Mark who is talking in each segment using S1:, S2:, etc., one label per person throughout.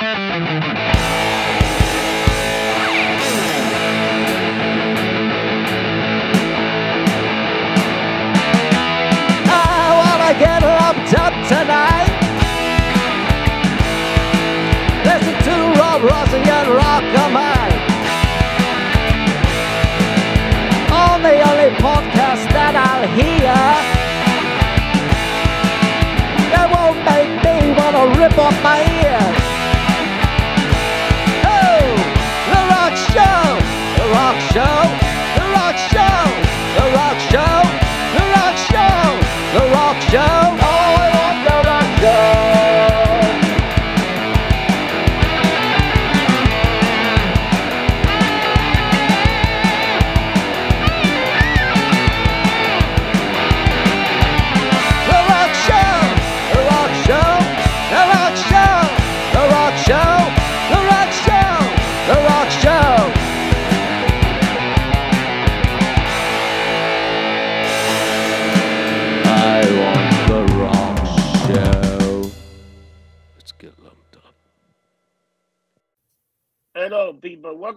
S1: Get up tonight. Listen to the only podcast that I'll hear. That won't make me wanna rip off my ears.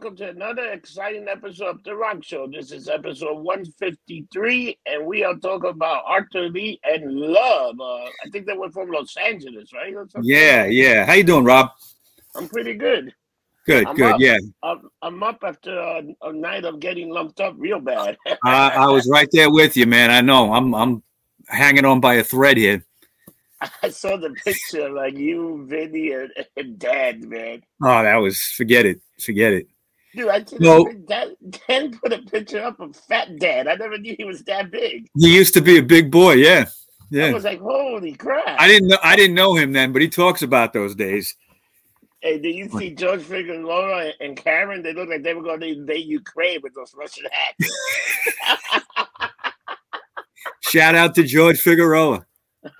S2: Welcome to another exciting episode of The Rock Show. This is episode 153, and we are talking about Arthur Lee and Love. Uh, I think they were from Los Angeles, right?
S3: Yeah, yeah. How you doing, Rob?
S2: I'm pretty good.
S3: Good,
S2: I'm
S3: good.
S2: up.
S3: Yeah,
S2: I'm, I'm up after a, a night of getting lumped up real bad.
S3: I, I was right there with you, man. I know. I'm, I'm hanging on by a thread here.
S2: I saw the picture like you, Vinny, and, and Dad, man.
S3: Oh, that was forget it, forget it.
S2: Dude, I did
S3: No.
S2: Dad, Dan put a picture up of Fat Dad. I never knew he was that big.
S3: He used to be a big boy. Yeah, Yeah.
S2: I was like, holy crap.
S3: I didn't know. I didn't know him then, but he talks about those days.
S2: Hey, did you see George Figueroa and Karen? They look like they were going to invade Ukraine with those Russian hats.
S3: Shout out to George Figueroa.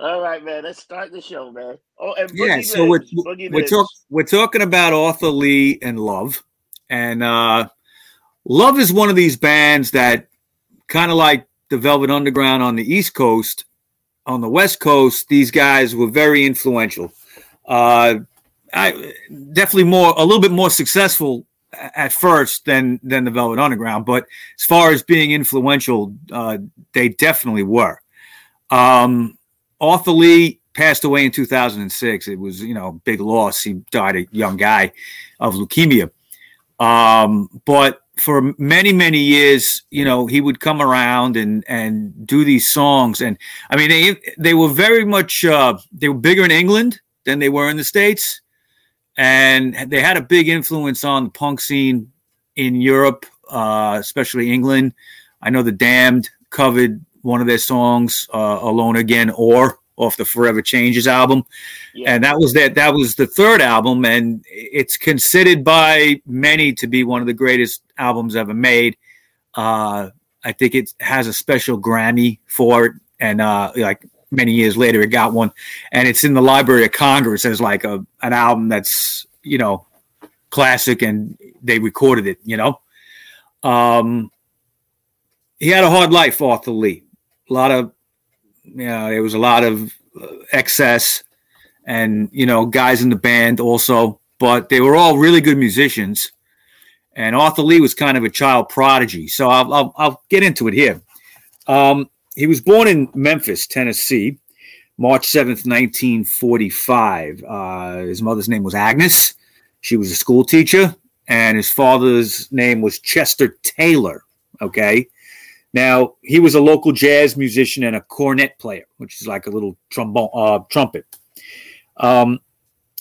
S2: All right, man. Let's start the show, man. Oh, and
S3: Yeah,
S2: Boogie
S3: so we're
S2: Boogie
S3: we're, talk, we're talking about Arthur Lee and Love, and uh, Love is one of these bands that kind of like the Velvet Underground on the East Coast. On the West Coast, these guys were very influential. Uh, I definitely more a little bit more successful at first than than the Velvet Underground, but as far as being influential, uh, they definitely were. Um, Arthur Lee passed away in 2006. It was, you know, big loss. He died a young guy of leukemia. Um, but for many, many years, you know, he would come around and and do these songs. And I mean, they they were very much uh, they were bigger in England than they were in the states, and they had a big influence on the punk scene in Europe, uh, especially England. I know the Damned covered one of their songs, uh, "Alone Again," or off the Forever Changes album,
S2: Yeah.
S3: and that was that. That was the third album, and it's considered by many to be one of the greatest albums ever made. Uh, I think it has a special Grammy for it, and uh, like many years later, it got one, and it's in the Library of Congress as like a an album that's you know classic, and they recorded it. You know, um, he had a hard life, Arthur Lee. A lot of you know, there was a lot of uh, excess and, you know, guys in the band also, but they were all really good musicians. And Arthur Lee was kind of a child prodigy. So I'll, I'll, I'll get into it here. Um, he was born in Memphis, Tennessee, March 7th, 1945. Uh, his mother's name was Agnes. She was a school teacher. And his father's name was Chester Taylor. Okay. Now he was a local jazz musician and a cornet player, which is like a little trombone, uh, trumpet. Um,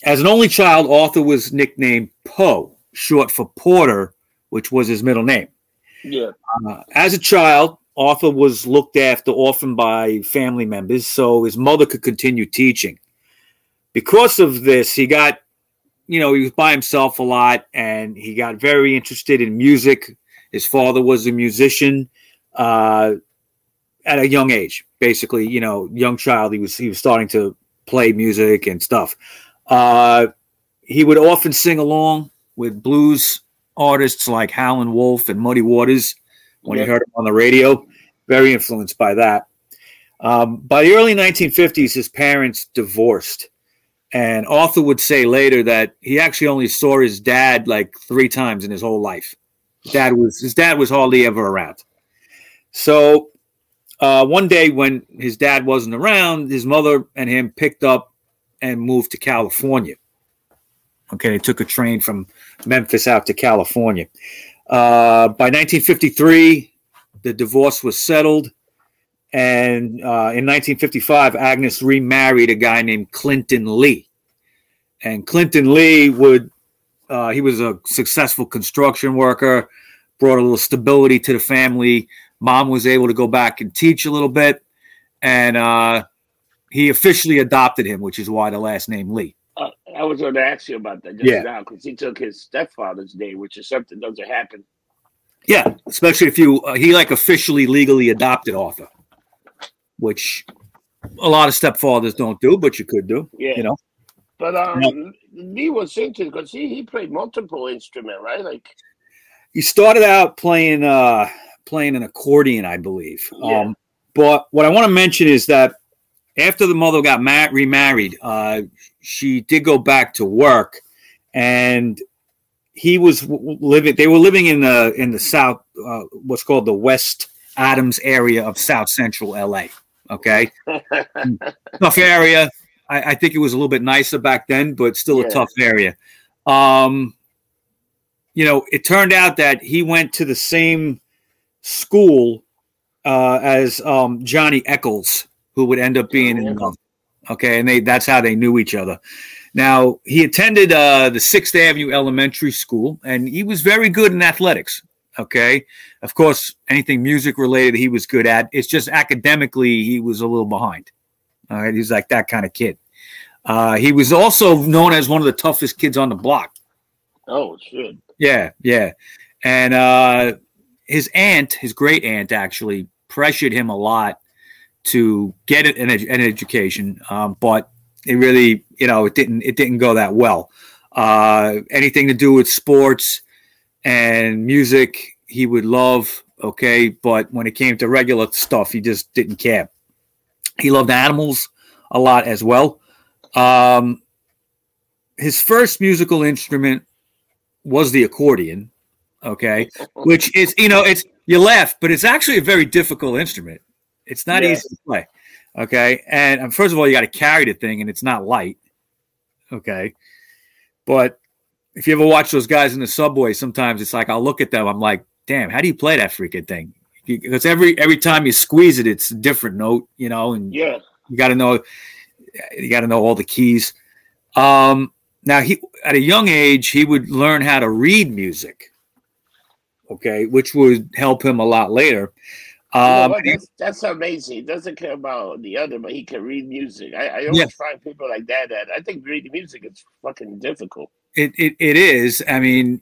S3: as an only child, Arthur was nicknamed Poe, short for Porter, which was his middle name.
S2: Yeah.
S3: Uh, as a child, Arthur was looked after often by family members, so his mother could continue teaching. Because of this, he got, you know, he was by himself a lot, and he got very interested in music. His father was a musician uh, at a young age. Basically, you know, young child, he was he was starting to play music and stuff. Uh, he would often sing along with blues artists like Howlin' Wolf and Muddy Waters when
S2: Yeah.
S3: he heard him on the radio. Very influenced by that. Um, by the early 1950s, his parents divorced, And Arthur would say later that he actually only saw his dad like three times in his whole life. Dad was his dad was hardly ever around. So uh, one day when his dad wasn't around, his mother and him picked up and moved to California. Okay, they took a train from Memphis out to California. Uh, by 1953, the divorce was settled. And uh, in 1955, Agnes remarried a guy named Clinton Lee. And Clinton Lee would, uh, he was a successful construction worker, brought a little stability to the family. Mom was able to go back and teach a little bit. And uh, he officially adopted him, which is why the last name Lee.
S2: Uh, I was going to ask you about that just
S3: Yeah.
S2: now because he took his stepfather's name, which is something that doesn't happen.
S3: Yeah, especially if you uh, he like officially legally adopted Arthur, which a lot of stepfathers don't do, but you could do.
S2: Yeah.
S3: You know,
S2: But um,
S3: No.
S2: Lee was interesting because he, he played multiple instrument, right? Like
S3: he started out playing uh playing an accordion, I believe.
S2: Yeah.
S3: Um, but what I want to mention is that after the mother got ma- remarried, uh, she did go back to work, and he was living. They were living in the in the south, uh, what's called the West Adams area of South Central LA. Okay, tough area. I, I think it was a little bit nicer back then, but still
S2: Yeah.
S3: a tough area. Um, you know, it turned out that he went to the same school uh, as um, Johnny Echols, who would end up being in love. Okay, and they that's how they knew each other. Now he attended uh, the Sixth Avenue Elementary School, and he was very good in athletics. Okay, of course, anything music related he was good at. It's just academically he was a little behind. All right, he's like that kind of kid. Uh, he was also known as one of the toughest kids on the block.
S2: oh shit.
S3: Yeah, yeah. And uh, his aunt, his great aunt, actually pressured him a lot to get an, an education, um, but it really, you know, it didn't it didn't go that well. Uh, anything to do with sports and music, he would love. Okay, but when it came to regular stuff, he just didn't care. He loved animals a lot as well. Um, his first musical instrument was the accordion. Okay, which is you know it's you laugh, but it's actually a very difficult instrument. It's not
S2: Yeah.
S3: easy to play. Okay, and um, first of all, you got to carry the thing, and it's not light. Okay, but if you ever watch those guys in the subway, sometimes it's like I'll look at them, I'm like, damn, how do you play that freaking thing? Because every every time you squeeze it, it's a different note, you know, and
S2: Yeah.
S3: you got to know you got to know all the keys um now he at a young age he would learn how to read music okay which would help him a lot later
S2: You know
S3: um
S2: that's, that's amazing. He doesn't care about the other, but he can read music. I, I always
S3: Yeah.
S2: find people like that. That I think reading music is fucking difficult.
S3: it, it it is i mean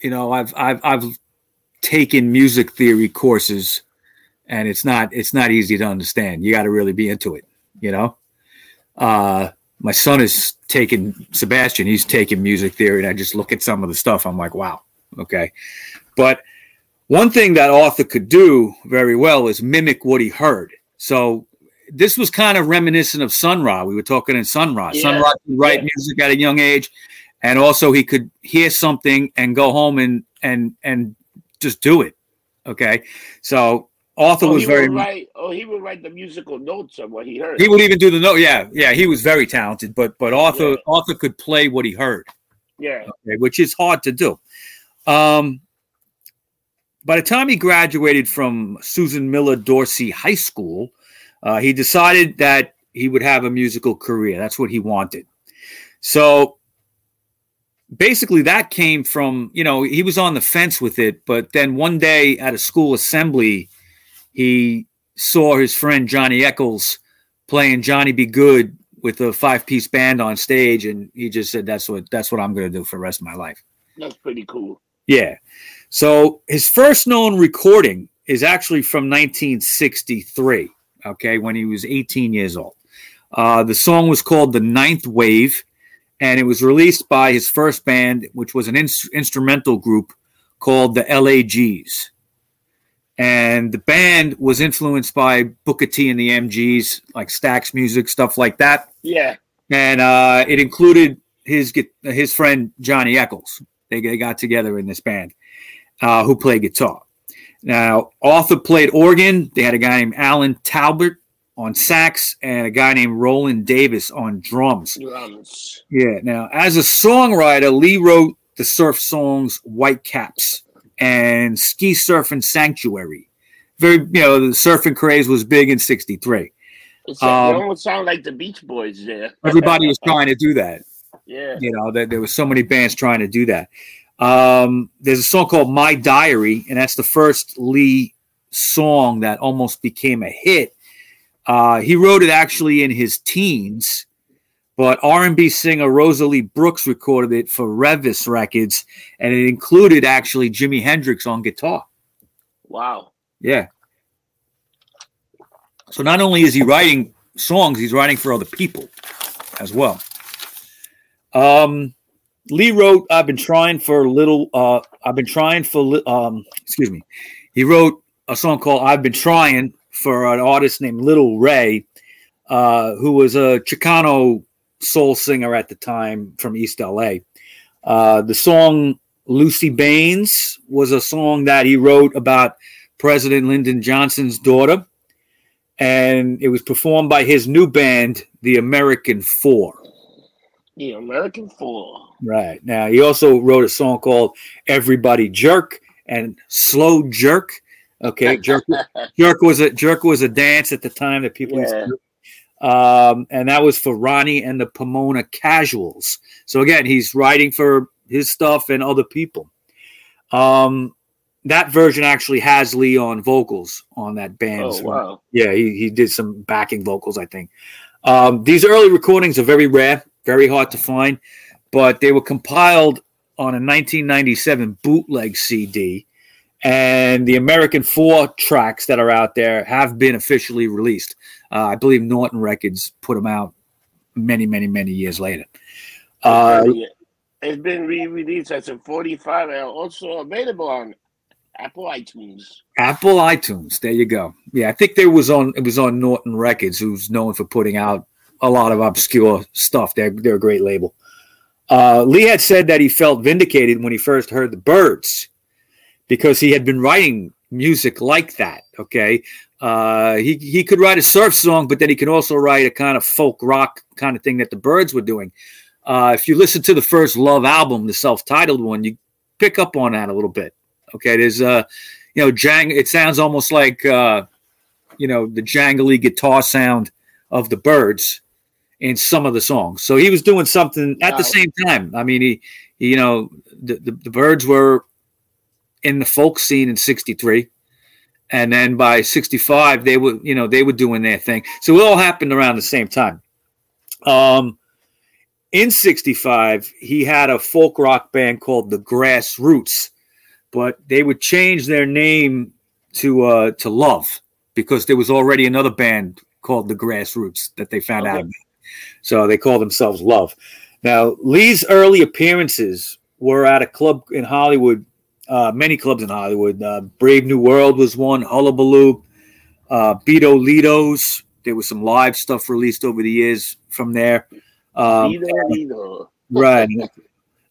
S3: you know i've i've i've taken music theory courses and it's not it's not easy to understand you got to really be into it you know uh my son is taking sebastian he's taking music theory and i just look at some of the stuff i'm like wow okay but one thing that arthur could do very well is mimic what he heard so this was kind of reminiscent of sun ra we were talking in sun ra sun ra could write
S2: Yeah.
S3: music at a young age and also he could hear something and go home and and and just do it okay so arthur
S2: Oh,
S3: was very
S2: write. Oh, he would write the musical notes of what he heard.
S3: he would even do the note yeah yeah he was very talented but but arthur
S2: Yeah.
S3: arthur could play what he heard
S2: yeah.
S3: okay, which is hard to do um by the time he graduated from susan miller dorsey high school uh, he decided that he would have a musical career. That's what he wanted. So basically that came from you know he was on the fence with it but then one day at a school assembly he saw his friend johnny echols playing Johnny B. Goode with a five piece band on stage and he just said that's what that's what i'm going to do for the rest of my life.
S2: That's pretty cool.
S3: yeah so his first known recording is actually from 1963 okay when he was 18 years old uh, the song was called the ninth wave and it was released by his first band, which was an ins- instrumental group called the LAGs. And the band was influenced by Booker T and the MGs, like Stax music, stuff like that.
S2: Yeah.
S3: and uh, it included his his friend Johnny Echols. They, they got together in this band, uh, who played guitar. Now Arthur played organ. They had a guy named Alan Talbert on sax and a guy named Roland Davis on drums.
S2: Drums.
S3: Yeah. Now, as a songwriter, Lee wrote the surf songs "White Caps" and "Ski Surfing Sanctuary." Very, you know, the surfing craze was big in '63.
S2: It's like,
S3: Um,
S2: it almost sound like the Beach Boys there.
S3: Everybody was trying to do that.
S2: Yeah.
S3: You know, there, there was so many bands trying to do that. Um, there's a song called "My Diary," and that's the first Lee song that almost became a hit. Uh, he wrote it actually in his teens, but R&B singer Rosalie Brooks recorded it for Revis Records, and it included actually Jimi Hendrix on guitar.
S2: Wow.
S3: Yeah. So not only is he writing songs, he's writing for other people as well. Um, Lee wrote, "I've been trying for a little. Uh, I've been trying for. Um, excuse me. He wrote a song called "I've Been Trying" for an artist named Little Ray, uh, who was a Chicano soul singer at the time from East LA. Uh, the song "Lucy Baines" was a song that he wrote about President Lyndon Johnson's daughter, and it was performed by his new band, the American Four.
S2: The American Fool.
S3: Right. Now, he also wrote a song called Everybody Jerk and Slow Jerk. Okay, jerk jerk was a jerk was a dance at the time that people used to do. Um, and that was for Ronnie and the Pomona Casuals. So again, he's writing for his stuff and other people. Um, that version actually has Lee on vocals on that band.
S2: Oh wow.
S3: Yeah, he, he did some backing vocals, I think. Um, these early recordings are very rare, very hard to find, but they were compiled on a 1997 bootleg CD. And the American Four tracks that are out there have been officially released. Uh, I believe Norton Records put them out many, many, many years later. Uh,
S2: it's been re-released as a 45 and also available on Apple iTunes.
S3: Apple iTunes. There you go. Yeah, I think there was on it was on Norton Records, who's known for putting out a lot of obscure stuff. They're they're a great label. Uh, Lee had said that he felt vindicated when he first heard the Byrds because he had been writing music like that. Okay, uh, he he could write a surf song, but then he could also write a kind of folk rock kind of thing that the Byrds were doing. Uh, if you listen to the first Love album, the self-titled one, you pick up on that a little bit. Okay, there's uh, you know, jang. It sounds almost like uh, you know the jangly guitar sound of the Byrds in some of the songs. So he was doing something at
S2: Wow.
S3: the same time. I mean, he, he you know, the, the the Byrds were in the folk scene in '63, and then by '65 they were, you know, they were doing their thing. So it all happened around the same time. Um, in '65, he had a folk rock band called the Grassroots but they would change their name to uh, to Love because there was already another band called the Grassroots that they found out about. So they call themselves Love. Now Lee's early appearances were at a club in Hollywood, uh, many clubs in Hollywood. Uh, Brave New World was one, Hullabaloo, uh, Bido Lito's. There was some live stuff released over the years from there. Um, right.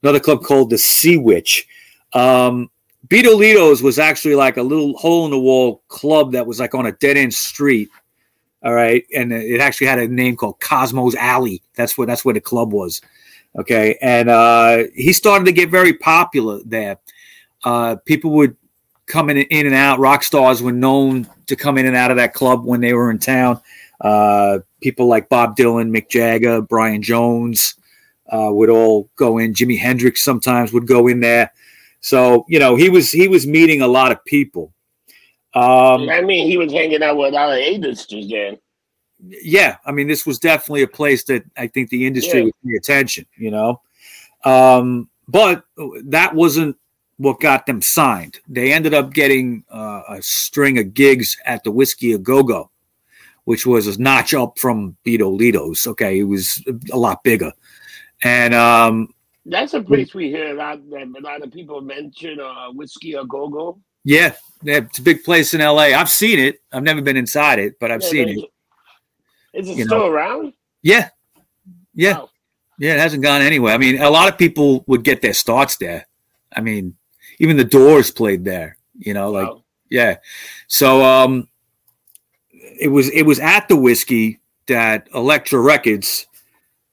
S3: Another club called the Sea Witch. Um, Bido Lito's was actually like a little hole in the wall club that was like on a dead end street. All right, and it actually had a name called Cosmos Alley. That's what that's where the club was. Okay, and uh, he started to get very popular there. Uh, people would come in, in and out. Rock stars were known to come in and out of that club when they were in town. Uh, people like Bob Dylan, Mick Jagger, Brian Jones uh, would all go in. Jimi Hendrix sometimes would go in there. So you know he was he was meeting a lot of people. Um,
S2: I mean, he was hanging out with our A-listers then.
S3: yeah, I mean, this was definitely a place that I think the industry
S2: Yeah.
S3: would pay attention, you know. Um, but that wasn't what got them signed. They ended up getting uh, a string of gigs at the Whiskey a Go Go, which was a notch up from Bido Lito's. Okay, it was a lot bigger, and um,
S2: That's a place we hear a lot. That a lot of people mention uh, whiskey a go go.
S3: Yeah, yeah, it's a big place in LA. I've seen it. I've never been inside it, but I've seen it.
S2: Is it
S3: You
S2: still
S3: know.
S2: around?
S3: Yeah, Yeah,
S2: Wow.
S3: yeah, it hasn't gone anywhere. I mean, a lot of people would get their starts there. I mean, even the Doors played there. You know, like
S2: Wow.
S3: yeah. So um, it was it was at the whiskey that Elektra Records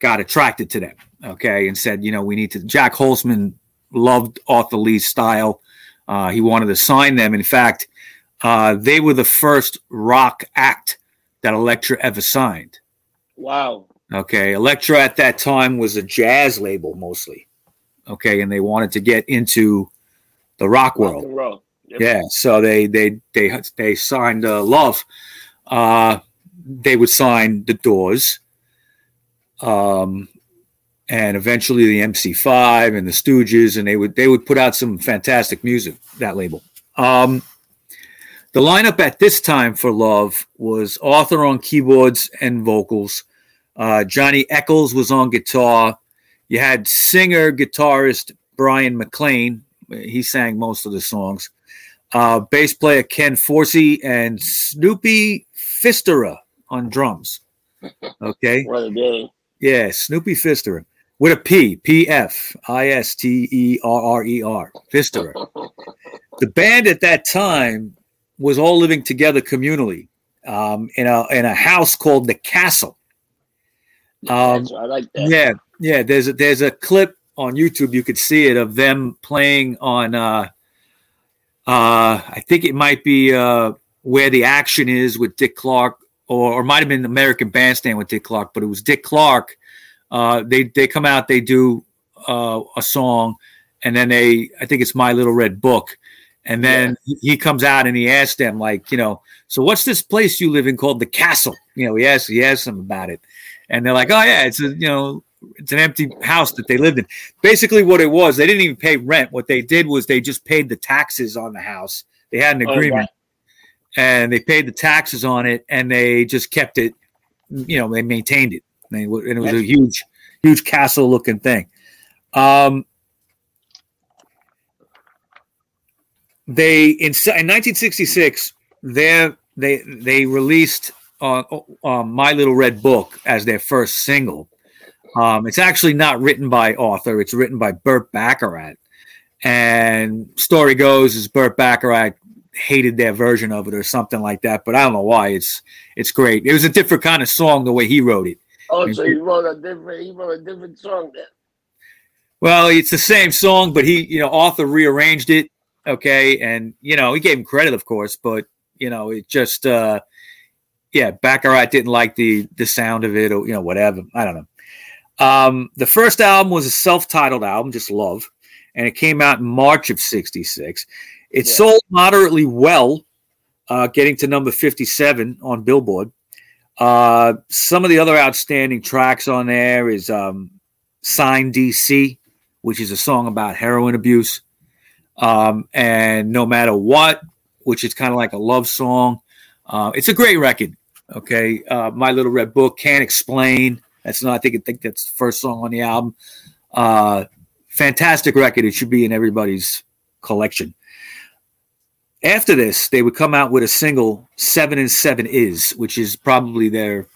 S3: got attracted to them. Okay, and said, you know, we need to. Jac Holzman loved Arthur Lee's style. Uh, he wanted to sign them. In fact, uh, they were the first rock act that Elektra ever signed.
S2: Wow.
S3: Okay, Elektra at that time was a jazz label mostly. Okay, and they wanted to get into the rock
S2: Rock
S3: world.
S2: roll. Yep.
S3: Yeah, so they they they they signed uh, Love. Uh, they would sign the Doors, um, and eventually the MC5 and the Stooges, and they would they would put out some fantastic music. That label. Um, the lineup at this time for Love was Arthur on keyboards and vocals. Uh, Johnny Echols was on guitar. You had singer guitarist Bryan MacLean. He sang most of the songs uh, bass player Ken Forssi and Snoopy Pfisterer on drums. Okay,
S2: What a day.
S3: yeah, Snoopy Pfisterer with a P, P F I S T E R R E R, Pfisterer. The band at that time was all living together communally um, in a in a house called the Castle. Um,
S2: I like that.
S3: yeah, yeah. There's a, there's a clip on YouTube. You could see it of them playing on. Uh, uh, I think it might be uh, where the action is with Dick Clark, or, or might have been American Bandstand with Dick Clark, but it was Dick Clark. Uh, they they come out, they do uh, a song, and then they I think it's My Little Red Book, and then he comes out and he asks them like, you know, so what's this place you live in called the Castle? You know, he asks he asks them about it, and they're like, oh yeah, it's a you know it's an empty house that they lived in. Basically, what it was, they didn't even pay rent. What they did was they just paid the taxes on the house. They had an
S2: Oh,
S3: agreement, and they paid the taxes on it, and they just kept it. You know, they maintained it, and, they, and it was a huge, huge castle-looking thing. Um, they in, in 1966, they they they released uh, uh, My Little Red Book as their first single. Um, it's actually not written by Arthur; it's written by Burt Bacharach. And story goes is Burt Bacharach hated their version of it or something like that, but I don't know why. It's it's great. It was a different kind of song the way he wrote it.
S2: Oh, so he wrote a different. He wrote a different song. Then.
S3: Well, it's the same song, but he, you know, Arthur rearranged it. Okay, and you know, he gave him credit, of course, but you know, it just, uh yeah, Bacharach didn't like the the sound of it, or you know, whatever. I don't know. Um, the first album was a self-titled album, just Love, and it came out in March of '66. It
S2: Yeah.
S3: sold moderately well, uh, getting to number 57 on Billboard. Uh, some of the other outstanding tracks on there is um, Sign DC, which is a song about heroin abuse, um, and No Matter What, which is kind of like a love song. Uh, it's a great record. Okay, uh, My Little Red Book can't explain. That's not. I think. I think that's the first song on the album. Uh, fantastic record. It should be in everybody's collection. After this, they would come out with a single, Seven and Seven Is, which is probably their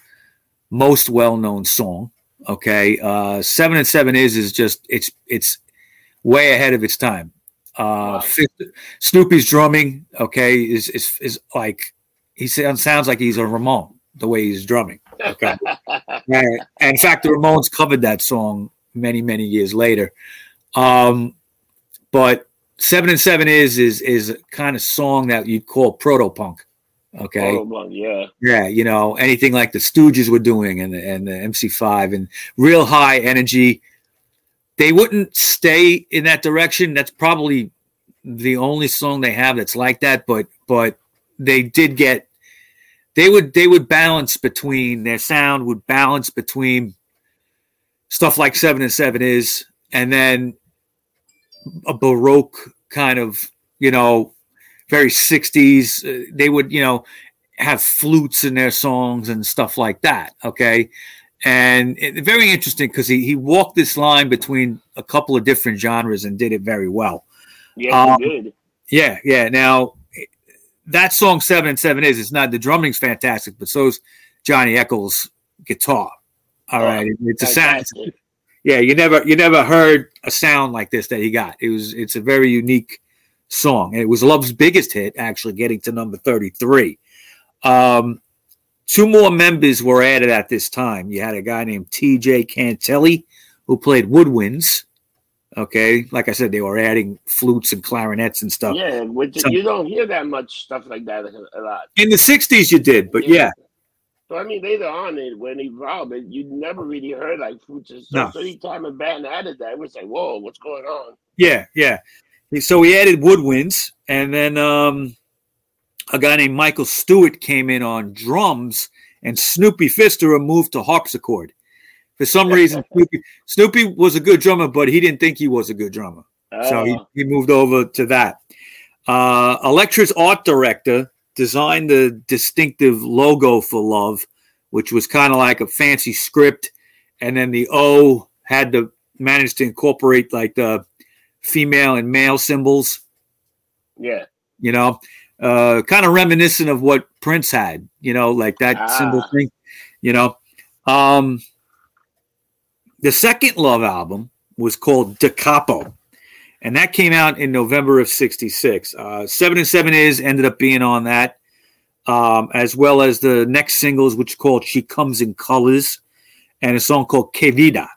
S3: most well known song. Okay. Uh, Seven and Seven Is is just, it's, it's way ahead of its time. Uh,
S2: Wow.
S3: Snoopy's drumming, okay, is, is, is like, he sounds, sounds like he's a Ramone the way he's drumming. Okay. And in fact, the Ramones covered that song many, many years later. Um, but Seven and Seven is is is a kind of song that you'd call proto punk. Okay.
S2: Well, yeah.
S3: Yeah, you know, anything like the Stooges were doing and the, and the MC5 and real high energy. They wouldn't stay in that direction. That's probably the only song they have that's like that, but but they did get they would they would balance between their sound would balance between stuff like 7 and 7 is and then a baroque kind of, you know, very 60s uh, they would, you know, have flutes in their songs and stuff like that. Okay. And it, very interesting because he, he walked this line between a couple of different genres and did it very well.
S2: Yes,
S3: Um,
S2: he did.
S3: Yeah. Yeah. Now, that song Seven and Seven is, it's not the drumming's fantastic, but so's Johnny Echols' guitar. All
S2: Oh,
S3: right, it's a sound. Yeah, you never you never heard a sound like this that he got. It was it's a very unique song, and it was Love's biggest hit, actually getting to number thirty three. Um, two more members were added at this time. You had a guy named T.J. Cantelli who played woodwinds. Okay, like I said, they were adding flutes and clarinets and stuff.
S2: Yeah, which
S3: So-
S2: you don't hear that much stuff like that a, a lot.
S3: In the '60s, you did, but yeah,
S2: So I mean, later on, it, when he evolved, it, you never really heard like flutes and
S3: No.
S2: So anytime a band added that, it was like, whoa, what's going on?
S3: Yeah, yeah. So he added woodwinds, and then um, a guy named Michael Stewart came in on drums, and Snoopy Fister moved to harpsichord. For some reason, Snoopy, Snoopy was a good drummer, but he didn't think he was a good drummer, so he,
S2: Uh,
S3: he moved over to that. Uh, Elektra's art director designed the distinctive logo for Love, which was kind of like a fancy script, and then the O had to manage to incorporate like the female and male symbols,
S2: yeah,
S3: you know, uh, kind of reminiscent of what Prince had, you know, like that
S2: Ah.
S3: symbol thing, you know. Um, the second Love album was called Da Capo, and that came out in November of '66. Uh, Seven and Seven is ended up being on that, um, as well as the next singles, which called "She Comes in Colors," and a song called "Que Vida."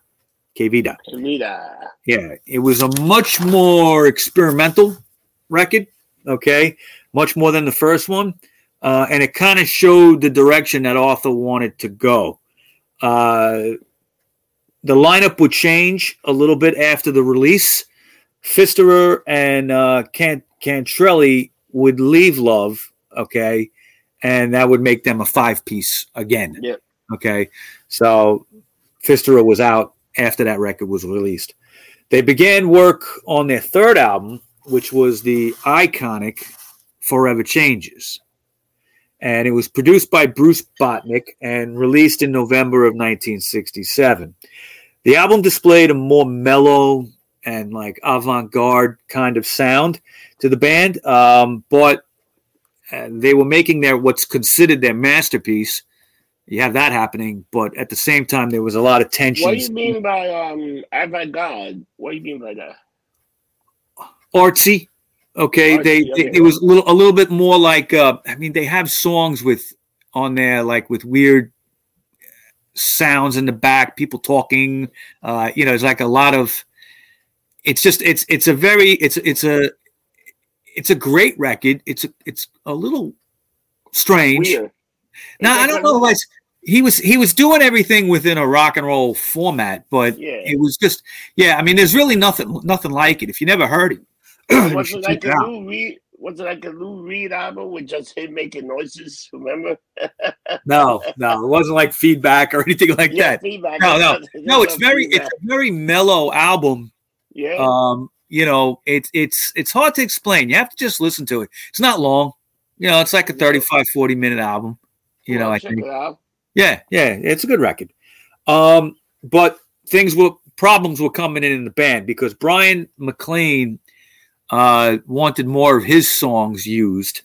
S3: Que Vida.
S2: Anita.
S3: Yeah, it was a much more experimental record. Okay, much more than the first one, uh, and it kind of showed the direction that Arthur wanted to go. Uh, the lineup would change a little bit after the release. Pfisterer and uh, Can- Cantrelli would leave Love, okay, and that would make them a five piece again.
S2: Yep.
S3: Okay, so Pfisterer was out after that record was released. They began work on their third album, which was the iconic Forever Changes. And it was produced by Bruce Botnick and released in November of 1967. The album displayed a more mellow and like avant garde kind of sound to the band, um, but uh, they were making their what's considered their masterpiece. You have that happening, but at the same time, there was a lot of tension.
S2: What do you mean by um avant-garde? What do you mean by that?
S3: artsy. Okay,
S2: Artsy,
S3: they,
S2: okay.
S3: they it was a little a little bit more like uh, I mean they have songs with on there like with weird sounds in the back, people talking. Uh, you know, it's like a lot of. It's just it's it's a very it's it's a it's a great record. It's a, it's a little strange.
S2: Weird.
S3: Now I don't know if it's, he was he was doing everything within a rock and roll format, but
S2: Yeah.
S3: it was just yeah. I mean, there's really nothing nothing like it. If you never heard it,
S2: Was it like a
S3: out.
S2: Lou Reed? Was it like a Lou Reed album with just him making noises? Remember?
S3: No, no, it wasn't like feedback or anything like that.
S2: feedback.
S3: No, no, no. It's very it's a very mellow album.
S2: Yeah.
S3: Um, you know, it's it's it's hard to explain. You have to just listen to it. It's not long. You know, it's like a 35, 40 minute album. You
S2: Well,
S3: know, I think. Yeah, yeah, it's a good record. Um, but things were problems were coming in in the band because Bryan MacLean uh, wanted more of his songs used.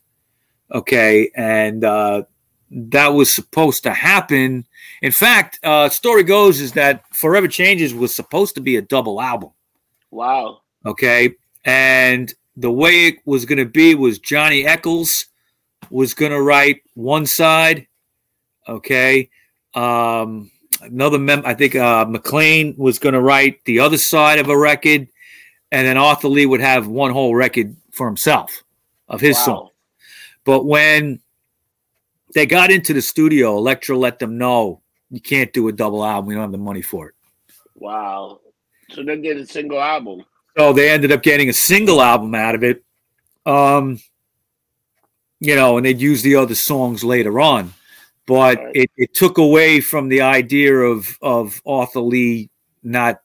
S3: Okay, and uh, that was supposed to happen. In fact, uh, story goes is that Forever Changes was supposed to be a double album.
S2: Wow.
S3: Okay, and the way it was going to be was Johnny Echols was going to write one side. Okay, um, another mem. I think uh, MacLean was going to write the other side of a record, and then Arthur Lee would have one whole record for himself of his
S2: wow.
S3: song. But when they got into the studio, Elektra let them know you can't do a double album. We don't have the money for it.
S2: Wow. So they did a single album.
S3: So they ended up getting a single album out of it. Um, you know, and they'd use the other songs later on. But
S2: Right.
S3: it, it took away from the idea of of Arthur Lee not,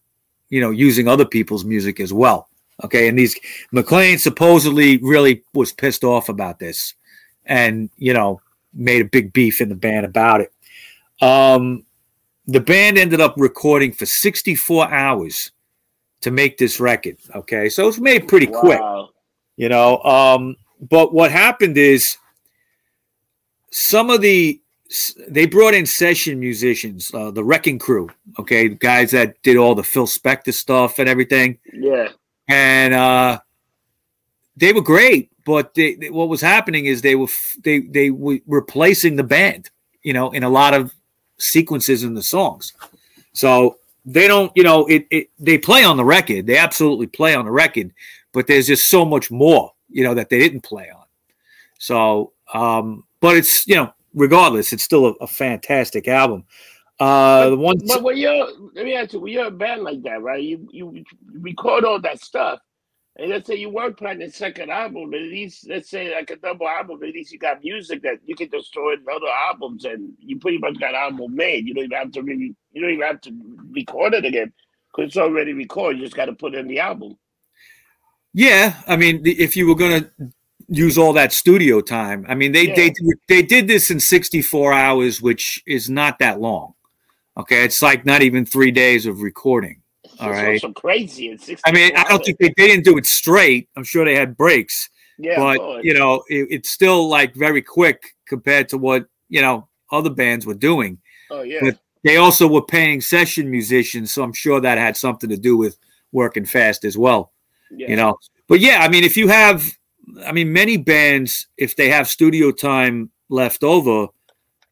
S3: you know, using other people's music as well. Okay. And these MacLean supposedly really was pissed off about this and, you know, made a big beef in the band about it. Um the band ended up recording for 64 hours to make this record. Okay, so it was made pretty quick, you know. Um, but what happened is some of the they brought in session musicians, uh, the Wrecking Crew. Okay, guys that did all the Phil Spector stuff and everything,
S2: Yeah.
S3: and uh, they were great. But they, they- what was happening is they were f- they they were replacing the band, you know, in a lot of sequences in the songs. So they don't, you know, it, it they play on the record. They absolutely play on the record, but there's just so much more, you know, that they didn't play on. So, um, but it's you know, regardless, it's still a, a fantastic album. Uh, the one,
S2: But when you're, let me ask you, when you're a band like that, right? You you record all that stuff, and let's say you work planning a second album, but at least let's say like a double album, at least you got music that you can just throw in other albums, and you pretty much got album made. You don't even have to really, you don't even have to record it again because it's already recorded. You just got to put it in the album.
S3: yeah, I mean, if you were gonna use all that studio time, I mean, they
S2: Yeah.
S3: they they did this in 64 hours, which is not that long. Okay, it's like not even three days of recording. All right.
S2: also crazy.
S3: I mean, I don't think they, they didn't do it straight. I'm sure they had breaks,
S2: yeah,
S3: but you know, it, it's still like very quick compared to what you know other bands were doing.
S2: oh yeah,
S3: but- They also were paying session musicians, so I'm sure that had something to do with working fast as well.
S2: yeah.
S3: You know, but yeah, I mean, if you have, I mean, many bands, if they have studio time left over,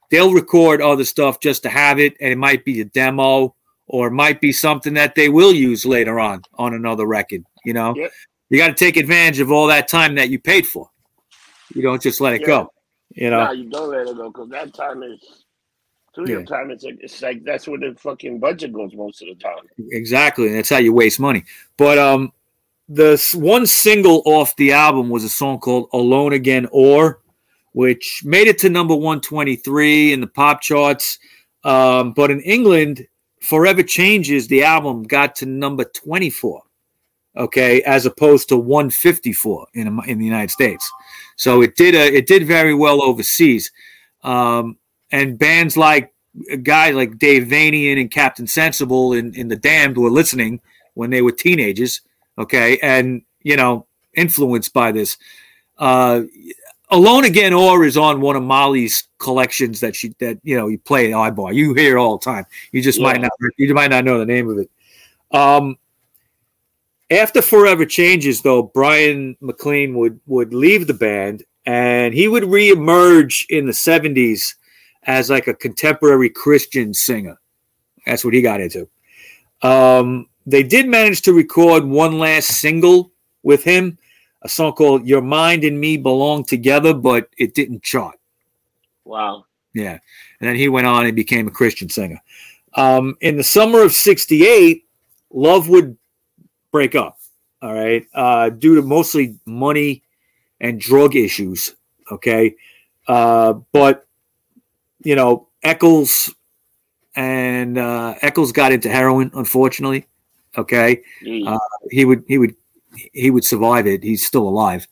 S3: they'll record other stuff just to have it, and it might be a demo or might be something that they will use later on on another record. You know,
S2: Yep.
S3: you got to take advantage of all that time that you paid for. You don't just let it
S2: Yeah.
S3: go. You know,
S2: you don't let it go because that time is studio
S3: Yeah.
S2: time. It's like, it's like that's where the fucking budget goes most of the time.
S3: exactly. And that's how you waste money. But um, the one single off the album was a song called "Alone Again" or, which made it to number one twenty three in the pop charts. Um, but in England, "Forever Changes" the album got to number twenty four. Okay, as opposed to one fifty four in in the United States. So it did a, it did very well overseas. Um, and bands like a guy like Dave Vanian and Captain Sensible in, in The Damned were listening when they were teenagers, okay, and you know, influenced by this. Uh, Alone Again or is on one of Molly's collections that she that you know you play at iBar. You hear it all the time. You just might not you might not know the name of it. Um, after Forever Changes, though, Bryan MacLean would would leave the band and he would reemerge in the '70s as like a contemporary Christian singer. That's what he got into. Um, they did manage to record one last single with him, a song called "Your Mind and Me Belong Together," but it didn't chart.
S2: Wow.
S3: Yeah. And then he went on and became a Christian singer. Um, in the summer of 68, Love would break up. All right. Uh, due to mostly money and drug issues. Okay. Uh, but, you know, Echols and uh, Echols got into heroin, unfortunately. Okay Uh, he would he would he would survive it. He's still alive.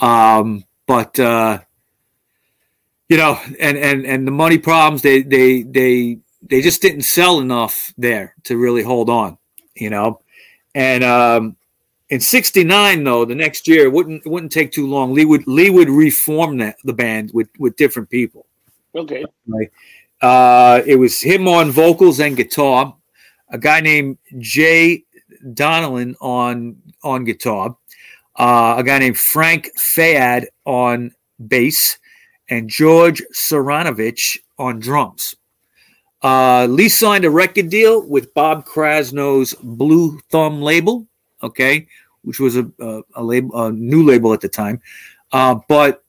S3: Um, but uh, you know, and and and the money problems they they they they just didn't sell enough there to really hold on. You know, and um, in '69 though, the next year it wouldn't it wouldn't take too long. Lee would Lee would reform that the band with with different people.
S2: okay.
S3: Uh, it was him on vocals and guitar, a guy named Jay Donnellan on on guitar, uh, a guy named Frank Fayad on bass, and George Suranovich on drums. Uh, Lee signed a record deal with Bob Krasnow's Blue Thumb label, okay, which was a, a, a, label, a new label at the time. Uh, but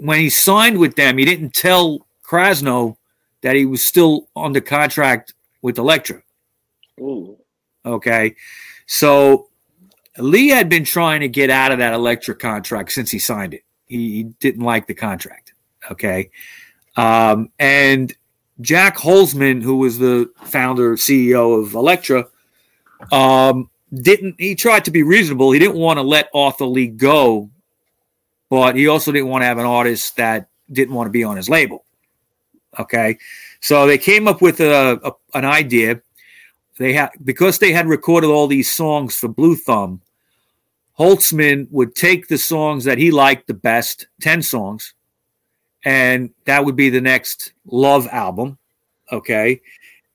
S3: when he signed with them, he didn't tell Krasno that he was still under contract with Elektra.
S2: Ooh.
S3: Okay. So Lee had been trying to get out of that Elektra contract since he signed it. He, he didn't like the contract. Okay. Um, and Jac Holzman, who was the founder, CEO of Elektra, um, didn't he tried to be reasonable. He didn't want to let Arthur Lee go, but he also didn't want to have an artist that didn't want to be on his label. Okay. So they came up with a, a an idea they had because they had recorded all these songs for Blue Thumb. Holzman would take the songs that he liked the best, ten songs, and that would be the next Love album. Okay,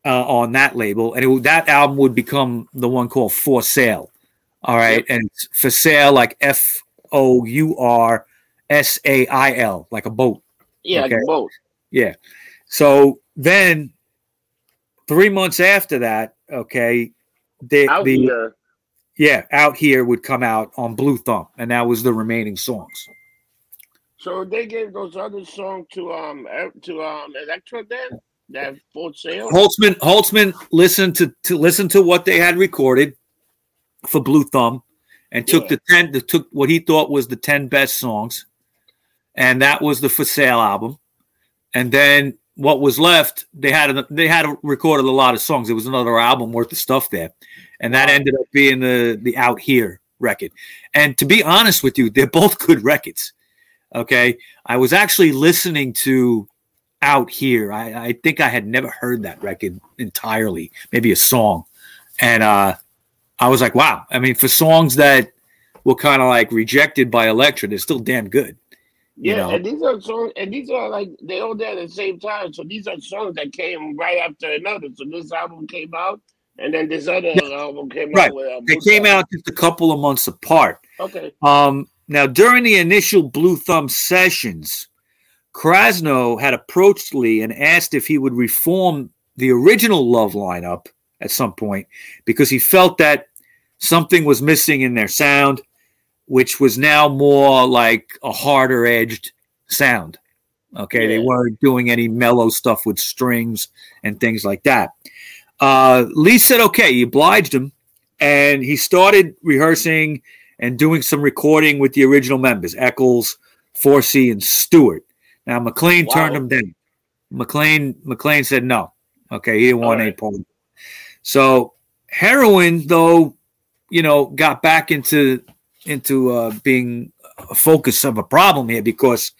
S3: uh, on that label, and it, that album would become the one called For Sale. All right, yep. and for sale like F O U R S A I L, like a boat.
S2: Yeah, okay? like a boat.
S3: Yeah. So then, three months after that, okay, they,
S2: out
S3: the
S2: here.
S3: yeah out here would come out on Blue Thumb, and that was the remaining songs.
S2: So they gave those other songs to um to um Elektra then that full sale.
S3: Holzman Holzman listened to to listen to what they had recorded for Blue Thumb, and took
S2: Yeah.
S3: the ten the, took what he thought was the ten best songs, and that was the For Sale album, and then what was left they had a, they had recorded a lot of songs. It was another album worth of stuff there, and that ended up being the the Out Here record. And to be honest with you, they're both good records. Okay, I was actually listening to Out Here. I, I think I had never heard that record entirely, maybe a song, and uh, I was like, wow. I mean, for songs that were kind of like rejected by Elektra, they're still damn good. You
S2: Yeah,
S3: know.
S2: and these are songs, and these are like they all there at the same time. So these are songs that came right after another. So this album came out, and then this other album came
S3: Right.
S2: out. With, uh,
S3: They came out just a couple of months apart.
S2: Okay.
S3: Um, now, during the initial Blue Thumb sessions, Krasnow had approached Lee and asked if he would reform the original Love lineup at some point because he felt that something was missing in their sound, which was now more like a harder edged sound. Okay, they weren't doing any mellow stuff with strings and things like that. Uh, Lee said, okay, he obliged him, and he started rehearsing and doing some recording with the original members, Echols, Forssi, and Stuart. Now MacLean turned him down. MacLean MacLean said no. Okay, he didn't want any
S2: Alright.
S3: part. So heroin, though, you know, got back into into uh, being a focus of a problem here because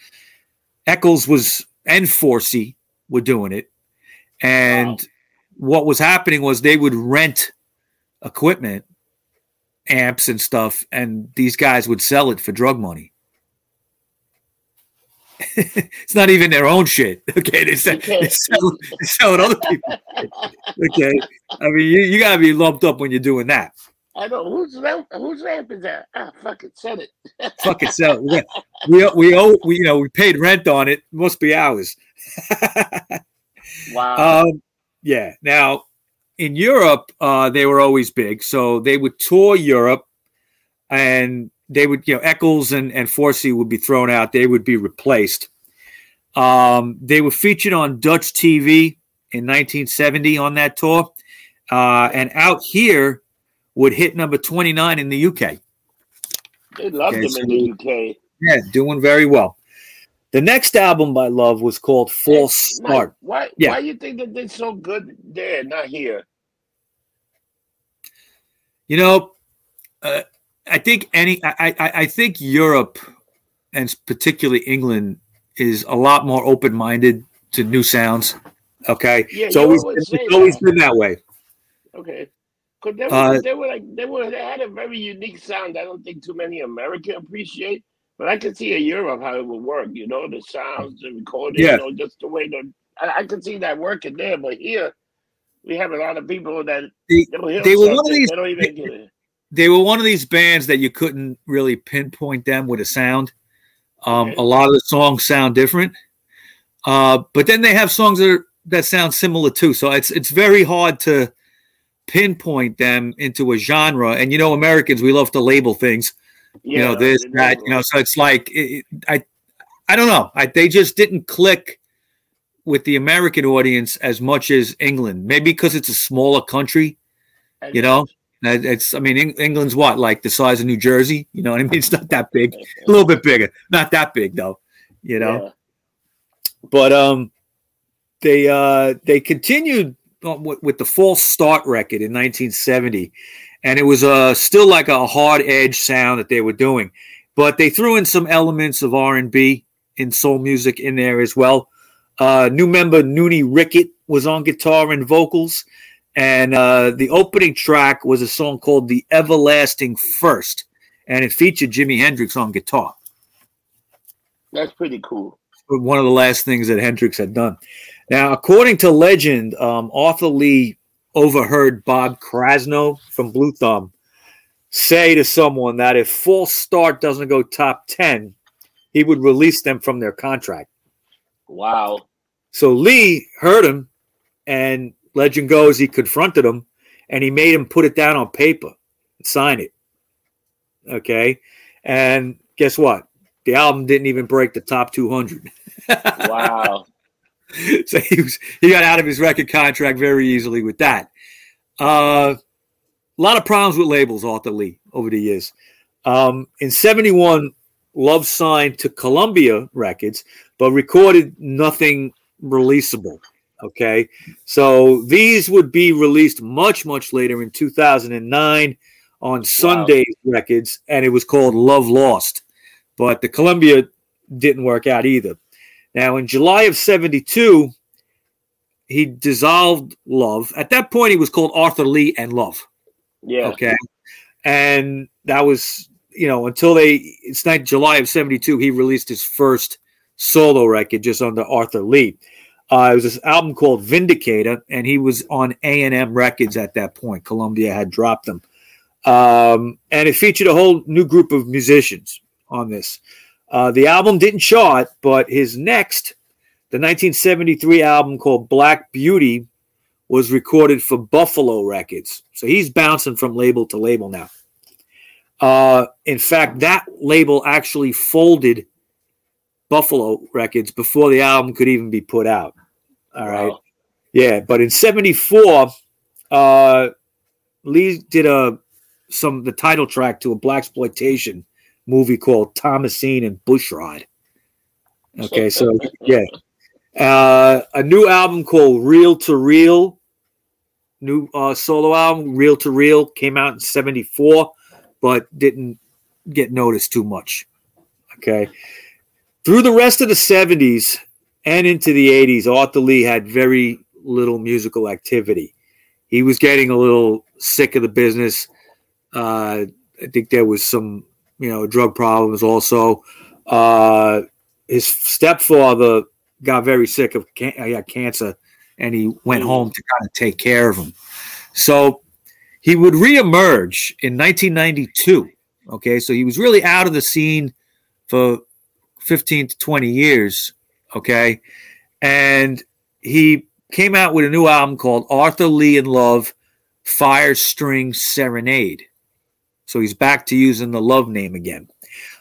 S3: Echols was and Forssi were doing it, and
S2: Wow.
S3: what was happening was they would rent equipment, amps and stuff, and these guys would sell it for drug money. it's not even their own shit. Okay, they sell, they sell, they sell it other people. Okay, I mean you, you gotta be lumped up when you're doing that.
S2: I know whose lamp. Whose lamp is that? Ah, fuck it, said it.
S3: Fucking sell. it. We we we owe we you know we paid rent on it. Must be ours.
S2: Wow.
S3: Um, yeah. Now, in Europe, uh, they were always big, so they would tour Europe, and they would, you know, Echols and and Forssi would be thrown out. They would be replaced. Um, they were featured on Dutch TV in 1970 on that tour, uh, and out here would hit number 29 in the UK.
S2: they loved
S3: okay,
S2: him
S3: so-
S2: in the UK.
S3: Yeah, doing very well. The next album by Love was called False
S2: Mike,
S3: Start.
S2: Why?
S3: Yeah.
S2: Why you think that they're so good there, not here?
S3: You know, uh, I think any, I, I, I think Europe, and particularly England, is a lot more open minded to new sounds. Okay,
S2: Yeah,
S3: it's always
S2: always
S3: been, it's always
S2: that.
S3: been that way.
S2: Okay. Cause they were,
S3: Uh,
S2: they were like they were they had a very unique sound. I don't think too many American appreciate, but I could see in Europe how it would work. You know, the sounds, the recording,
S3: Yeah.
S2: you know, just the way the I, I can see that working there. But here, we have a lot of people that
S3: They, they were one of these-
S2: They don't even get it.
S3: they were one of these bands that you couldn't really pinpoint them with a sound. Um,
S2: Okay.
S3: A lot of the songs sound different, uh, but then they have songs that are, that sound similar too. So it's it's very hard to pinpoint them into a genre. And you know, Americans we love to label things. you know this that you know so it's like it, i i don't know. I, they just didn't click with the american audience as much as england. Maybe because it's a smaller country you know? It's i mean england's what like the size of new jersey? You know what i mean? It's not that big. A little bit bigger. Not that big though you know?
S2: Yeah.
S3: but um they uh they continued on with, with the false start record in 1970 and it was uh still like a hard edge sound that they were doing but they threw in some elements of r&b and soul music in there as well uh new member Nooney Rickett was on guitar and vocals and uh the opening track was a song called the everlasting first and it featured jimi hendrix on guitar
S2: That's pretty cool.
S3: one of the last things that Hendrix had done. Now, according to legend, um, Arthur Lee overheard Bob Krasnow from Blue Thumb say to someone that if False Start doesn't go top 10, he would release them from their contract.
S2: Wow.
S3: So Lee heard him, and legend goes he confronted him, and he made him put it down on paper and sign it. Okay. And guess what? The album didn't even break the top 200.
S2: Wow.
S3: so he was he got out of his record contract very easily with that. Uh, a lot of problems with labels, Arthur Lee, over the years. Um, in '71, Love signed to Columbia Records, but recorded nothing releasable. Okay, so these would be released much, much later in 2009 on Sundazed Records, and it was called Love Lost. But the Columbia didn't work out either. Now, in July of 72, he dissolved Love. At that point, he was called Arthur Lee and Love.
S2: Yeah.
S3: Okay. And that was, you know, until they, it's not July of 72, he released his first solo record just under Arthur Lee. Uh, it was this album called Vindicator, and he was on A&M Records at that point. Columbia had dropped them. Um, and it featured a whole new group of musicians on this. Uh, the album didn't chart, but his next, the 1973 album called Black Beauty, was recorded for Buffalo Records. So he's bouncing from label to label now. Uh, in fact, that label actually folded Buffalo Records before the album could even be put out. All right.
S2: Wow.
S3: Yeah, but in 74, uh, Lee did a some the title track to a black exploitation movie called Thomasine and Bushrod. Okay, so yeah, uh, a new album called Reel to Real, new uh, solo album, Reel to Real, came out in '74, but didn't get noticed too much. Okay, through the rest of the '70s and into the '80s, Arthur Lee had very little musical activity. He was getting a little sick of the business. Uh, I think there was some, you know, drug problems also. Uh, his stepfather got very sick of can- he had cancer and he went home to kind of take care of him. So he would reemerge in 1992. Okay, so he was really out of the scene for 15 to 20 years. Okay, and he came out with a new album called Arthur Lee in Love Five String Serenade. So he's back to using the love name again.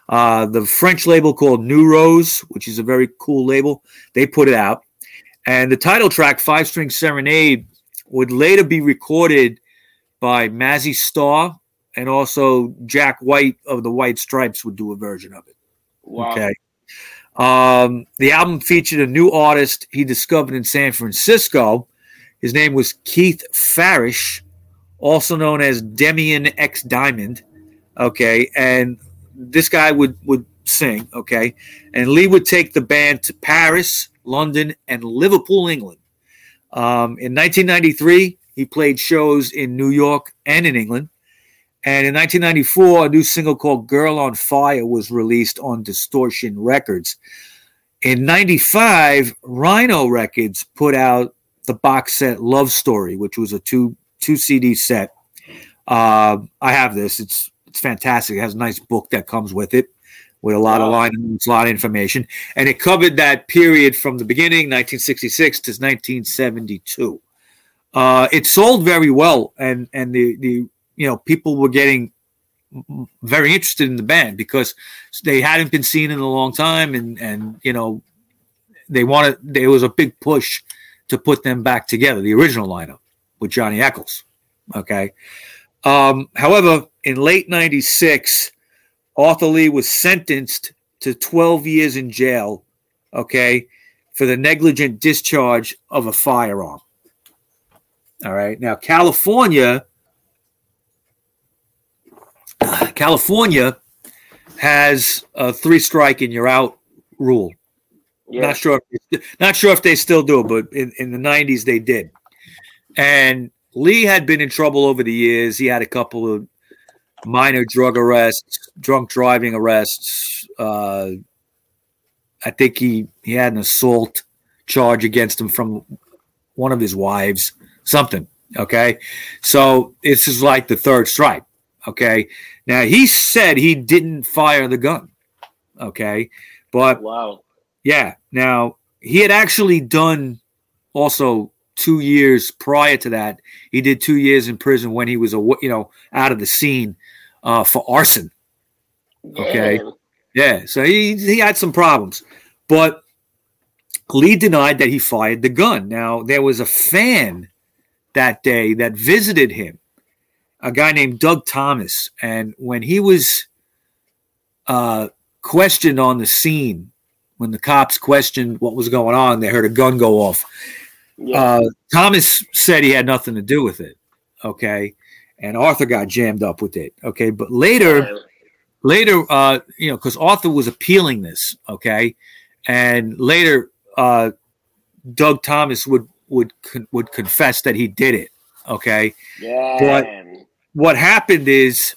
S3: Uh, the French label called New Rose, which is a very cool label, they put it out. And the title track, Five String Serenade, would later be recorded by Mazzy Star and also Jack White of the White Stripes would do a version of it.
S2: Wow.
S3: Okay. Um, the album featured a new artist he discovered in San Francisco. His name was Keith Farish, also known as Demian X Diamond. Okay, and this guy would would sing. Okay, and Lee would take the band to Paris, London, and Liverpool, England. Um, in 1993, he played shows in New York and in England. And in 1994, a new single called Girl on Fire was released on Distortion Records. In 95, Rhino Records put out the box set Love Story, which was a two two CD set. Uh, I have this. It's it's fantastic. It has a nice book that comes with it with a lot of line a lot of information. And it covered that period from the beginning, 1966 to 1972. Uh, it sold very well, and and the the you know people were getting very interested in the band because they hadn't been seen in a long time, and and you know they wanted there was a big push to put them back together, the original lineup with Johnny Echols. Okay. Um, however, in late '96, Arthur Lee was sentenced to 12 years in jail. Okay, for the negligent discharge of a firearm. All right. Now, California, California has a three strike and you're out rule.
S2: Yeah.
S3: Not sure, if, not sure if they still do, it, but in, in the '90s they did. And Lee had been in trouble over the years. He had a couple of minor drug arrests, drunk driving arrests, uh, I think he he had an assault charge against him from one of his wives, something. Okay, so this is like the third strike. Okay, now he said he didn't fire the gun. Okay, but
S2: Wow.
S3: yeah, now he had actually done also two years prior to that. He did two years in prison when he was a you know out of the scene uh, for arson. Okay.
S2: Damn.
S3: Yeah, so he he had some problems, but Lee denied that he fired the gun. Now there was a fan that day that visited him, a guy named Doug Thomas, and when he was uh, questioned on the scene, when the cops questioned what was going on, they heard a gun go off.
S2: Yeah.
S3: Uh, Thomas said he had nothing to do with it. Okay, and Arthur got jammed up with it. Okay, but later
S2: Yeah.
S3: later, uh, you know, because Arthur was appealing this, okay, and later, uh, Doug Thomas would would con- would confess that he did it, okay.
S2: Damn.
S3: What happened is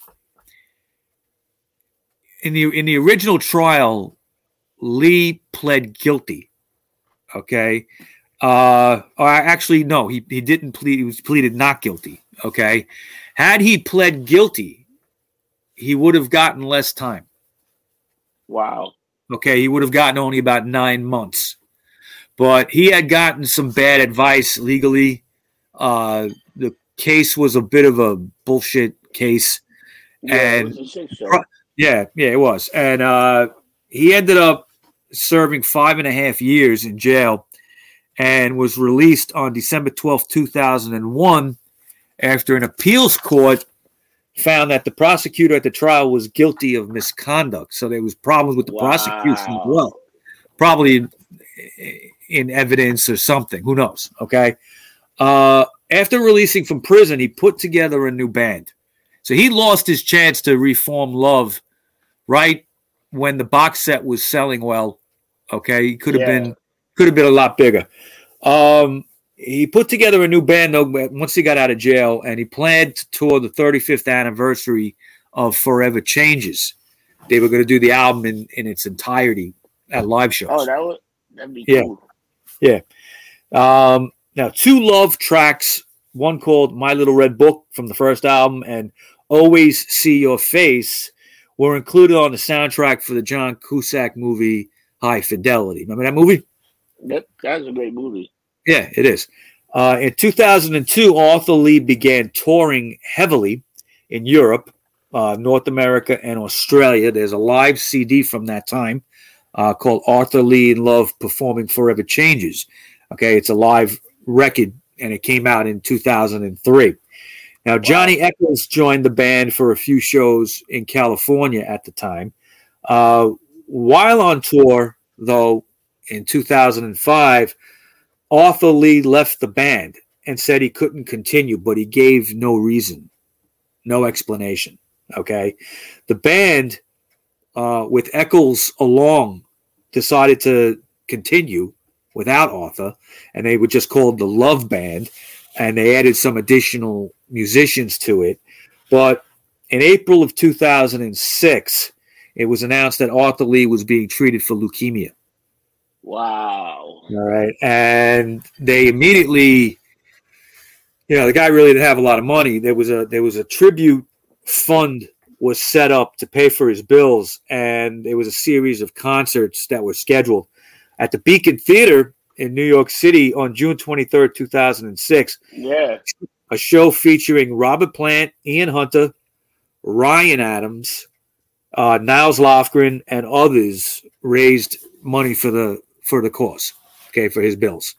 S3: in the in the original trial, Lee pled guilty, okay. Uh, or actually, no, he he didn't plead. He was pleaded not guilty. Okay, had he pled guilty, he would have gotten less time.
S2: Wow.
S3: Okay, he would have gotten only about nine months, but he had gotten some bad advice legally. Uh, the case was a bit of a bullshit case.
S2: Yeah,
S3: And-
S2: it was a shit show.
S3: Pro- Yeah, yeah, it was, and uh, he ended up serving five and a half years in jail, and was released on December twelfth, two thousand and one, after an appeals court found that the prosecutor at the trial was guilty of misconduct. So there was problems with the prosecution as well, probably in, in evidence or something. Who knows? Okay. Uh, after releasing from prison, he put together a new band. So he lost his chance to reform Love right when the box set was selling well. Okay, he could have
S2: Yeah.
S3: been could have been a lot bigger. Um, he put together a new band though once he got out of jail, and he planned to tour the 35th anniversary of Forever Changes. They were going to do the album in, in its entirety at live shows.
S2: Oh, that would that'd be
S3: Yeah.
S2: cool. Yeah.
S3: Um, now, two love tracks, one called My Little Red Book from the first album and Always See Your Face, were included on the soundtrack for the John Cusack movie High Fidelity. Remember that movie?
S2: That, that's a great movie.
S3: Yeah, it is. Uh, in 2002, Arthur Lee began touring heavily in Europe, uh, North America, and Australia. There's a live CD from that time uh, called Arthur Lee in Love Performing Forever Changes. Okay, it's a live record and it came out in 2003. Now, Johnny Echols joined the band for a few shows in California at the time. Uh, while on tour, though, in 2005, Arthur Lee left the band and said he couldn't continue, but he gave no reason, no explanation. Okay. The band, uh, with Echols along, decided to continue without Arthur, and they were just called the Love Band, and they added some additional musicians to it. But in April of 2006, it was announced that Arthur Lee was being treated for leukemia.
S2: Wow.
S3: All right. And they immediately, you know, the guy really didn't have a lot of money. There was a there was a tribute fund was set up to pay for his bills, and there was a series of concerts that were scheduled at the Beacon Theater in New York City on June 23rd, 2006.
S2: Yeah.
S3: A show featuring Robert Plant, Ian Hunter, Ryan Adams, uh, Nils Lofgren, and others raised money for the for the cause. Okay, for his bills.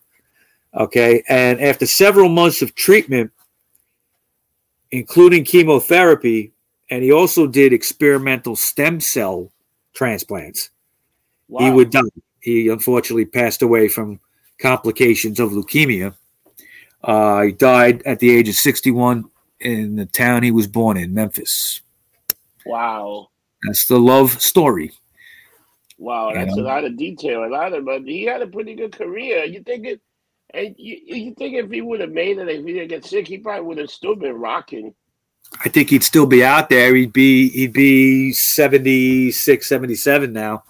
S3: Okay, and after several months of treatment, including chemotherapy, and he also did experimental stem cell transplants.
S2: Wow.
S3: He would die. He unfortunately passed away from complications of leukemia. Uh, he died at the age of 61 in the town he was born in, Memphis.
S2: Wow.
S3: That's the love story.
S2: Wow, that's
S3: Yeah.
S2: a lot of detail, a lot of, but he had a pretty good career. You think it, and you, you think if he would have made it, if he didn't get sick, he probably would have still been rocking.
S3: I think he'd still be out there. He'd be he'd be 76, 77 now.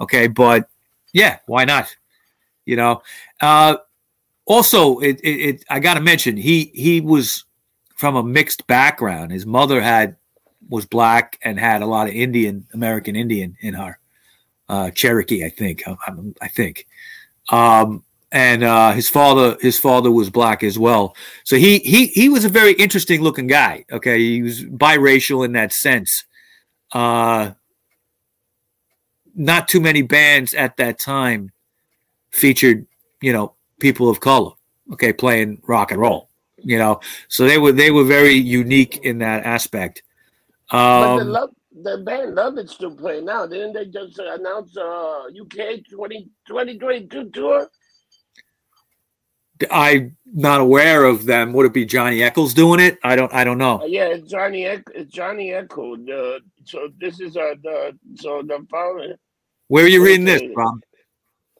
S3: Okay, but Yeah, why not? You know. Uh, also, it, it, it I got to mention he he was from a mixed background. His mother had was black and had a lot of Indian American Indian in her, uh, Cherokee, I think. I, I think. Um, and uh, his father his father was black as well. So he he he was a very interesting looking guy. Okay, he was biracial in that sense. Uh, not too many bands at that time featured, you know, people of color. Okay, playing rock and roll. You know, so they were they were very unique in that aspect.
S2: but the
S3: Um,
S2: love, the band Love is still playing now. Didn't they just announce uh UK 20, 2022 tour?
S3: I'm not aware of them. Would it be Johnny Echols doing it? I don't. I don't
S2: Uh,
S3: know.
S2: yeah, it's Johnny. It's Johnny Echols. The so this is uh the so the following.
S3: Where are you reading this from?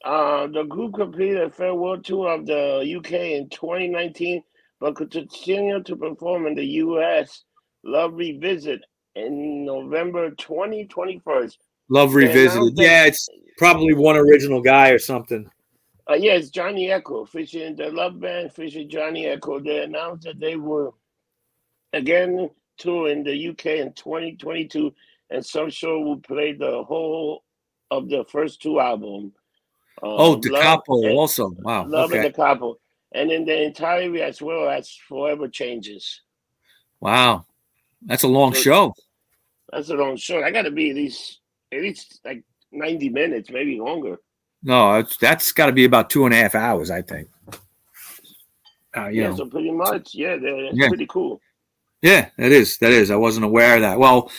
S2: Uh, the group completed a farewell tour of the UK in 2019, but could continue to perform in the US. Love Revisit in November 2021.
S3: Love Revisited.
S2: that-
S3: Yeah, it's probably one original guy or something.
S2: Uh, yeah, it's Johnny Echols featuring the Love Band featuring Johnny Echols. They announced that they were again tour in the UK in 2022, and some show will play the whole of the first two albums. Um,
S3: Oh,
S2: Love
S3: Capo also. Wow.
S2: Love
S3: Okay.
S2: and the Couple, and in the entirety as well as Forever Changes.
S3: Wow. That's a long
S2: So-
S3: show.
S2: That's a long show. I got to be at least at least like 90 minutes, maybe longer.
S3: No, it's, that's got to be about two and a half hours, I think. Uh,
S2: Yeah,
S3: know,
S2: so pretty much, yeah, they're,
S3: Yeah.
S2: pretty cool.
S3: yeah, that is. That is. I wasn't aware of that. Well,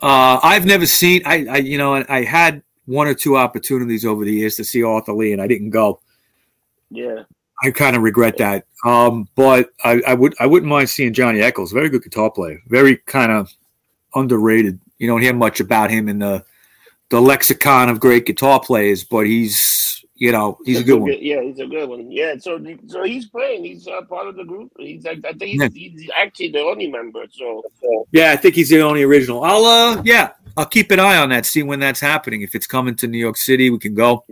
S3: uh, I've never seen. I, I, you know, I had one or two opportunities over the years to see Arthur Lee, and I didn't go.
S2: Yeah.
S3: I kind of regret that. Um, but I, I would I wouldn't mind seeing Johnny Echols. Very good guitar player. Very kind of underrated. You don't hear much about him in the the lexicon of great guitar players, but he's you know he's a good one.
S2: Yeah, he's a good one. Yeah, so so he's playing. He's uh, part of the group. He's like I think he's, he's actually the only member. So, so
S3: Yeah, I think he's the only original. I'll uh yeah, I'll keep an eye on that, see when that's happening. If it's coming to New York City, we can go.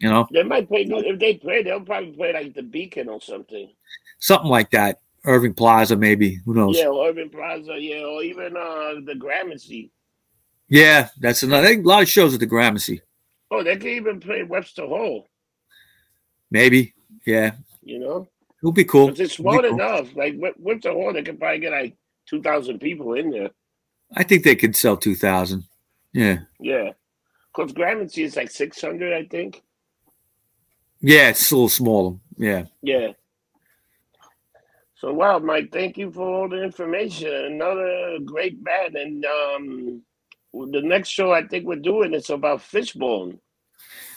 S3: You know,
S2: they might play. If they play, they'll probably play like the Beacon or something.
S3: something like that. Irving Plaza, maybe. Who knows?
S2: Yeah, Irving Plaza. Yeah, or even uh the Gramercy.
S3: Yeah, that's another. A lot of shows at the Gramercy.
S2: Oh, they can even play Webster Hall.
S3: Maybe. Yeah,
S2: You know,
S3: it'll be cool.
S2: it's small
S3: cool.
S2: enough. Like Web- Webster Hall, they could probably get like two thousand people in there.
S3: I think they could sell two thousand. Yeah,
S2: Yeah, because Gramercy is like six hundred, I think.
S3: Yeah, it's a little smaller. Yeah,
S2: Yeah. So wow, Mike, thank you for all the information. Another great band, and um, the next show I think we're doing is about Fishbone.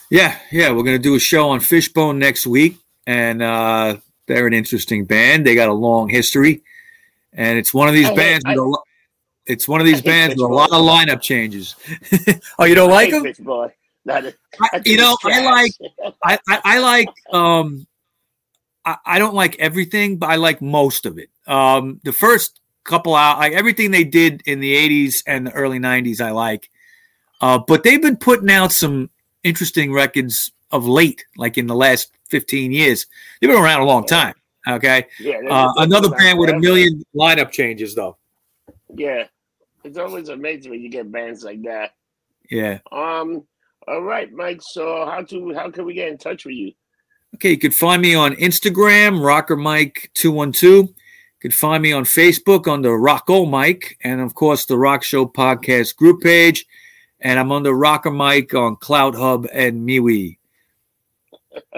S3: yeah, yeah. We're gonna do a show on Fishbone next week, and uh, they're an interesting band. They got a long history, and it's one of these
S2: I hate-
S3: bands.
S2: I-
S3: a lo- it's one of these
S2: I
S3: bands with a lot of lineup changes. oh, you don't like
S2: hate
S3: them?
S2: Fishbone. Not a-
S3: I-
S2: I
S3: you know,
S2: it's
S3: I like I, I, I like um I, I don't like everything, but I like most of it. Um the first couple out like everything they did in the 80s and the early 90s I like. Uh but they've been putting out some interesting records of late, like in the last 15 years. They've been around a long time. Okay.
S2: Yeah,
S3: Uh, another band with a million lineup changes though.
S2: Yeah, it's always amazing when you get bands like that.
S3: Yeah.
S2: Um. All right, Mike. So how to how can we get in touch with you?
S3: Okay, you could find me on Instagram, Rocker Mike two one two. You could find me on Facebook under Rocko Mike, and of course the Rock Show podcast group page. And I'm under Rocker Mike on CloutHub and MeWe.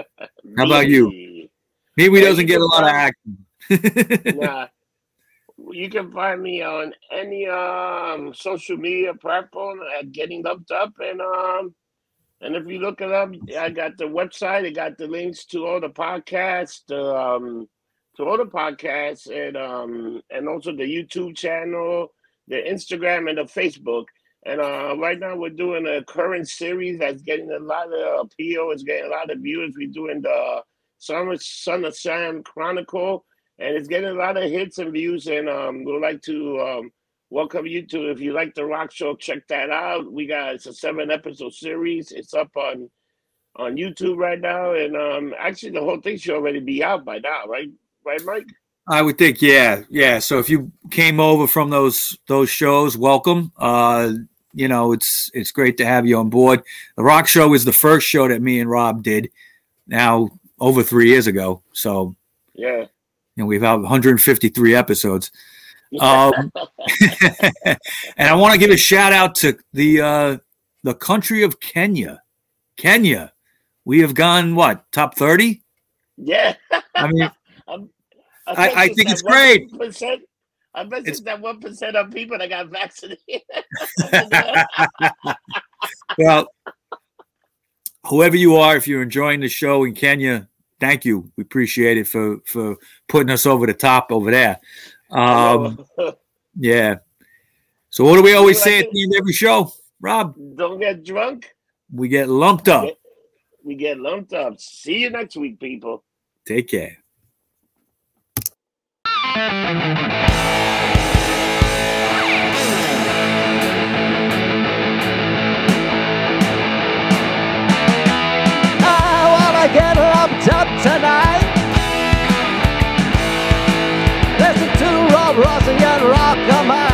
S3: How about you?
S2: Me.
S3: MeWe doesn't get a lot of action.
S2: nah. You can find me on any um social media platform at Getting Loved Up, and um, and if you look it up, I got the website. I got the links to all the podcasts, the um, to all the podcasts, and um, and also the YouTube channel, the Instagram, and the Facebook. And uh, right now we're doing a current series that's getting a lot of appeal. It's getting a lot of views. We're doing the Summer Son of Sam Chronicle and it's getting a lot of hits and views. And um, we'd like to um, welcome you to if you like the rock show, check that out. We got it's a seven episode series. It's up on on YouTube right now, and um, actually the whole thing should already be out by now, right? Right, Mike?
S3: I would think, yeah, yeah. So if you came over from those those shows, welcome. Uh, you know, it's it's great to have you on board. The Rock Show was the first show that me and Rob did. Now over three years ago. So
S2: Yeah.
S3: you know we've had 153 episodes. Um, and I want to give a shout out to the uh, the country of Kenya. Kenya, we have gone what top 30?
S2: yeah.
S3: I mean,
S2: I'm-
S3: I-
S2: bet
S3: I
S2: it's
S3: think it's great.
S2: I bet
S3: It's-
S2: it's that one percent of people that got vaccinated.
S3: well, whoever you are, if you're enjoying the show in Kenya, thank you. We appreciate it for for putting us over the top over there. Um, yeah. So what do we always say at the end of every show, Rob?
S2: Don't get drunk.
S3: We get lumped up.
S2: We get lumped up. See you next week, people.
S3: Take care.
S1: I wanna get lumped up tonight. Rob Rossi and Rock